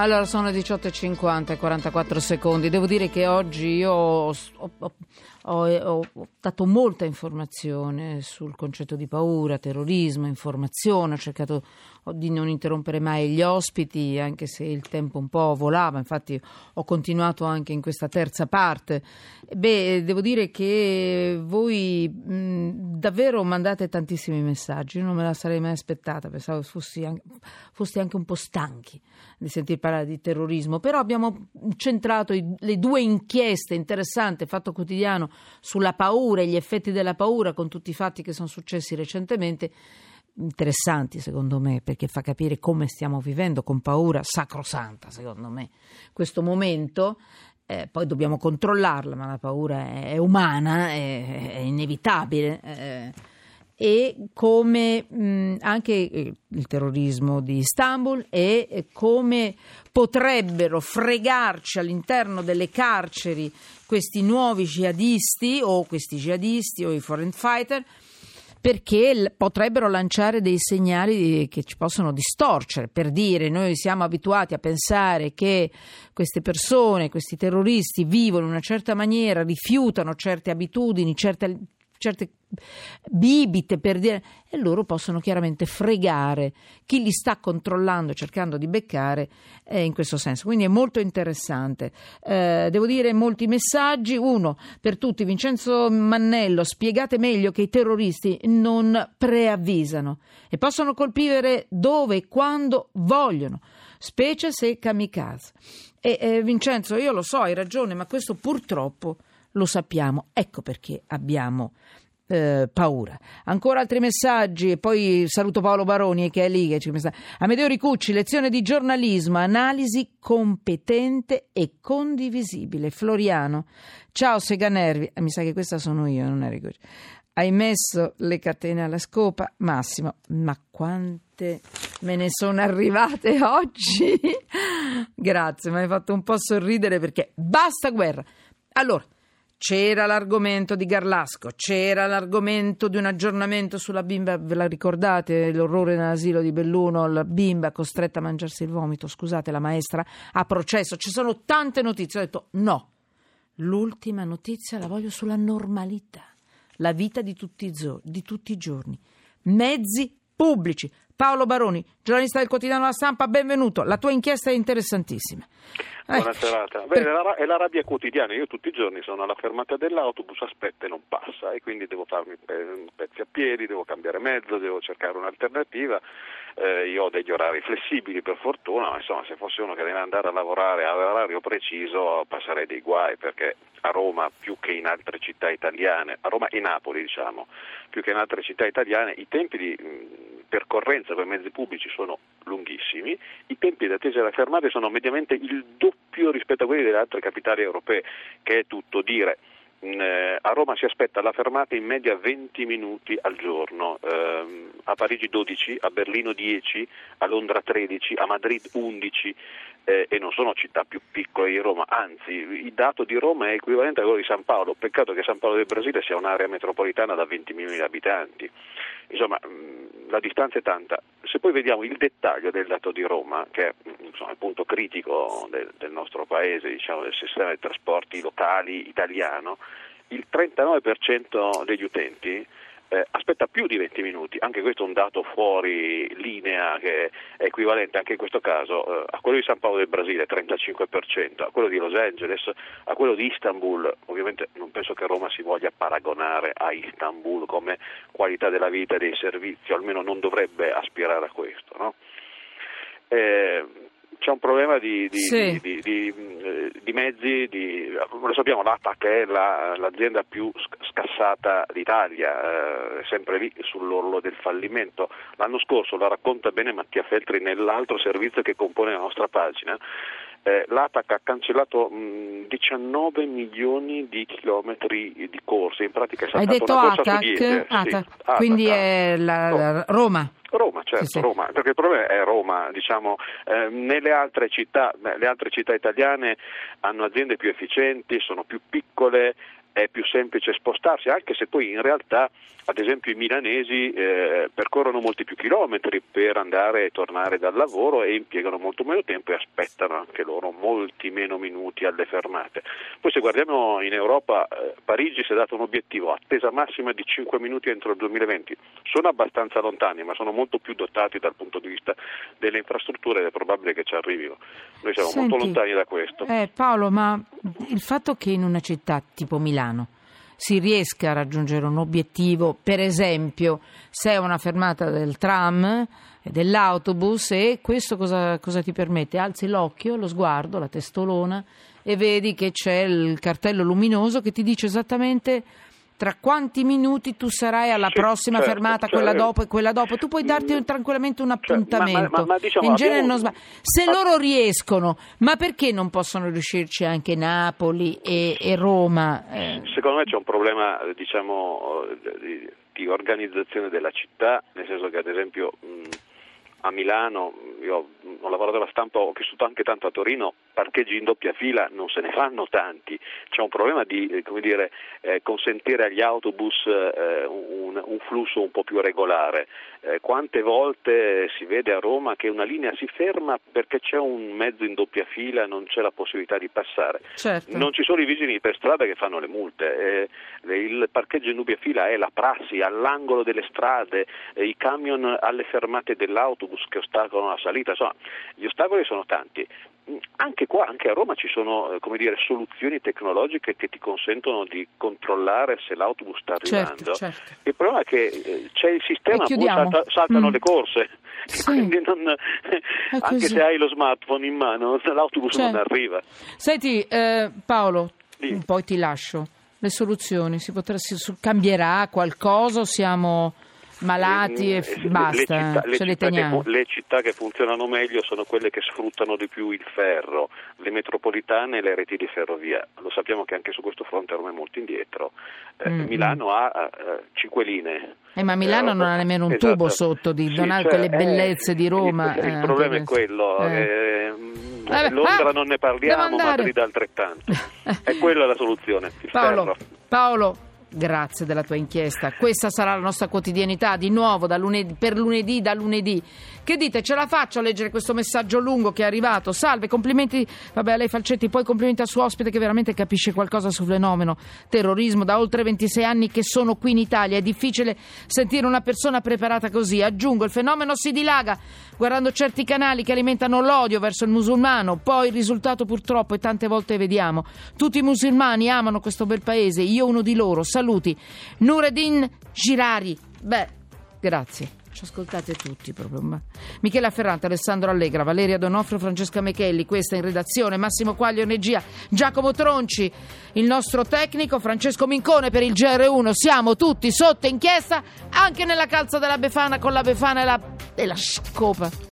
Allora sono 18.50 e 44 secondi. Devo dire che oggi io ho, ho, ho, ho, dato molta informazione sul concetto di paura, terrorismo, informazione. Ho cercato di non interrompere mai gli ospiti, anche se il tempo un po' volava. Infatti ho continuato anche in questa terza parte. Beh, devo dire che voi mh, davvero mandate tantissimi messaggi. Non me la sarei mai aspettata. Pensavo fossi anche, fossi anche un po' stanchi di sentire parlare di terrorismo, però abbiamo centrato i, le due inchieste interessanti, Fatto Quotidiano, sulla paura e gli effetti della paura con tutti i fatti che sono successi recentemente interessanti secondo me perché fa capire come stiamo vivendo con paura sacrosanta secondo me questo momento. Eh, poi dobbiamo controllarla ma la paura è, è umana è, è inevitabile eh, e come mh, anche eh, il terrorismo di Istanbul e come potrebbero fregarci all'interno delle carceri questi nuovi jihadisti o questi jihadisti o i foreign fighter perché potrebbero lanciare dei segnali che ci possono distorcere, per dire noi siamo abituati a pensare che queste persone, questi terroristi vivono in una certa maniera, rifiutano certe abitudini, certe certe bibite per dire e loro possono chiaramente fregare. Chi li sta controllando cercando di beccare eh, in questo senso. Quindi è molto interessante. Eh, devo dire molti messaggi. Uno per tutti Vincenzo Mannello spiegate meglio che i terroristi non preavvisano e possono colpire dove e quando vogliono specie se kamikaze. E eh, Vincenzo io lo so hai ragione ma questo purtroppo lo sappiamo, ecco perché abbiamo eh, paura. Ancora altri messaggi, poi saluto Paolo Baroni che è lì. Che ci Amedeo Ricucci, lezione di giornalismo, analisi competente e condivisibile. Floriano, ciao Seganervi, eh, mi sa che questa sono io, non è Ricucci. Hai messo le catene alla scopa, Massimo, ma quante me ne sono arrivate oggi? Grazie, mi hai fatto un po' sorridere perché basta guerra. Allora, c'era l'argomento di Garlasco, c'era l'argomento di un aggiornamento sulla bimba, ve la ricordate? L'orrore nell'asilo di Belluno, la bimba costretta a mangiarsi il vomito, scusate, la maestra a processo. Ci sono tante notizie, ho detto no. L'ultima notizia la voglio sulla normalità, la vita di tutti i, zo- di tutti i giorni. Mezzi pubblici. Paolo Baroni, giornalista del quotidiano La Stampa, benvenuto. La tua inchiesta è interessantissima. Buona serata. Beh, per... è la rabbia quotidiana. Io tutti i giorni sono alla fermata dell'autobus, aspetta e non passa e quindi devo farmi pezzi a piedi, devo cambiare mezzo, devo cercare un'alternativa. Eh, io ho degli orari flessibili per fortuna, ma insomma se fossi uno che deve andare a lavorare all'orario preciso passerei dei guai perché a Roma più che in altre città italiane, a Roma e Napoli diciamo, più che in altre città italiane, i tempi di percorrenza per mezzi pubblici sono lunghissimi, i tempi di attesa alle fermate sono mediamente il doppio rispetto a quelli delle altre capitali europee, che è tutto dire. Mm, eh, a Roma si aspetta la fermata in media 20 minuti al giorno, eh, a Parigi 12, a Berlino 10, a Londra 13, a Madrid 11 eh, e non sono città più piccole di Roma, anzi il dato di Roma è equivalente a quello di San Paolo, peccato che San Paolo del Brasile sia un'area metropolitana da 20 milioni di abitanti. Insomma, mm, la distanza è tanta. Se poi vediamo il dettaglio del dato di Roma, che è mm, insomma, il punto critico del, del nostro paese, diciamo, del sistema dei trasporti locali italiano, il 39% degli utenti eh, aspetta più di 20 minuti, anche questo è un dato fuori linea che è equivalente anche in questo caso eh, a quello di San Paolo del Brasile, 35%, a quello di Los Angeles, a quello di Istanbul, ovviamente non penso che Roma si voglia paragonare a Istanbul come qualità della vita e dei servizi, almeno non dovrebbe aspirare a questo. No? Eh, c'è un problema di, di, sì. di, di mezzi, lo sappiamo l'ATAC è la, l'azienda più scassata d'Italia, eh, sempre lì sull'orlo del fallimento. L'anno scorso, la racconta bene Mattia Feltri nell'altro servizio che compone la nostra pagina, eh, l'ATAC ha cancellato mh, 19 milioni di chilometri di corse, in pratica è stata Hai detto una ATAC? Sì. ATAC. Quindi ATAC. è la, la Roma. Roma, certo, sì, sì. Roma, perché il problema è Roma, diciamo, eh, nelle altre città, le altre città italiane hanno aziende più efficienti, sono più piccole, è più semplice spostarsi, anche se poi in realtà ad esempio i milanesi eh, percorrono molti più chilometri per andare e tornare dal lavoro e impiegano molto meno tempo e aspettano anche loro molti meno minuti alle fermate. Poi se guardiamo in Europa, eh, Parigi si è dato un obiettivo, attesa massima di 5 minuti entro il 2020. Sono abbastanza lontani, ma sono molto più dotati dal punto di vista delle infrastrutture ed è probabile che ci arrivino. Noi siamo Senti, molto lontani da questo. Eh, Paolo, ma il fatto che in una città tipo Milano si riesca a raggiungere un obiettivo, per esempio se è una fermata del tram e dell'autobus e questo cosa, cosa ti permette? Alzi l'occhio, lo sguardo, la testolona e vedi che c'è il cartello luminoso che ti dice esattamente tra quanti minuti tu sarai alla Sì, prossima certo, fermata, certo. quella dopo e quella dopo. Tu puoi darti Mm, tranquillamente un cioè, ma- ma- appuntamento. ma- diciamo, In genere abbiamo- non sbagli. Se loro riescono, ma perché non possono riuscirci anche Napoli e, e Roma? Eh, Secondo me c'è un problema diciamo, di, di organizzazione della città, nel senso che ad esempio mh, a Milano, io ho lavorato alla stampa, ho vissuto anche tanto a Torino, parcheggi in doppia fila non se ne fanno tanti, c'è un problema di eh, come dire, eh, consentire agli autobus eh, un, un flusso un po' più regolare. Eh, quante volte si vede a Roma che una linea si ferma perché c'è un mezzo in doppia fila e non c'è la possibilità di passare? certo. Non ci sono i vigili per strada che fanno le multe, eh, il parcheggio in doppia fila è la prassi, all'angolo delle strade, eh, i camion alle fermate dell'autobus che ostacolano la salita, insomma gli ostacoli sono tanti. Anche qua, anche a Roma ci sono eh, come dire, soluzioni tecnologiche che ti consentono di controllare se l'autobus sta arrivando. Certo, certo. Il problema è che eh, c'è il sistema, salta- saltano Mm. le corse. Sì. Quindi non- anche se hai lo smartphone in mano, l'autobus Cioè- non arriva. Senti, eh, Paolo, Sì. poi ti lascio. Le soluzioni, si potrà, si, cambierà qualcosa o siamo malati e f- eh, basta? Le città, le città che le città che funzionano meglio sono quelle che sfruttano di più il ferro, le metropolitane e le reti di ferrovia. Lo sappiamo che anche su questo fronte ormai è molto indietro. Eh, Mm, Milano ha eh, cinque linee. Eh, ma Milano Eh, non ha nemmeno un esatto. tubo sotto, di, Sì, non ha cioè, quelle eh, bellezze di il- Roma. Il, eh, problema è quello. Vabbè, Londra ah, non ne parliamo. Madrid altrettanto. È quella la soluzione. Il Paolo. Paolo, grazie della tua inchiesta. Questa sarà la nostra quotidianità di nuovo lunedì, per lunedì da lunedì. Che dite? Ce la faccio a leggere questo messaggio lungo che è arrivato? Salve, complimenti. Vabbè, a lei Falcetti, poi complimenti al suo ospite che veramente capisce qualcosa sul fenomeno terrorismo da oltre 26 anni che sono qui in Italia. È difficile sentire una persona preparata così. Aggiungo, il fenomeno si dilaga guardando certi canali che alimentano l'odio verso il musulmano. Poi il risultato purtroppo e tante volte vediamo. Tutti i musulmani amano questo bel paese, io uno di loro. Saluti. Nureddin Girari. Beh, grazie. Ci ascoltate tutti proprio. Michela Ferrante, Alessandro Allegra, Valeria Donofrio, Francesca Mechelli, questa in redazione, Massimo Quaglio in regia, Giacomo Tronci, il nostro tecnico, Francesco Mincone per il GR1. Siamo tutti sotto inchiesta anche nella calza della Befana con la Befana e la, e la scopa.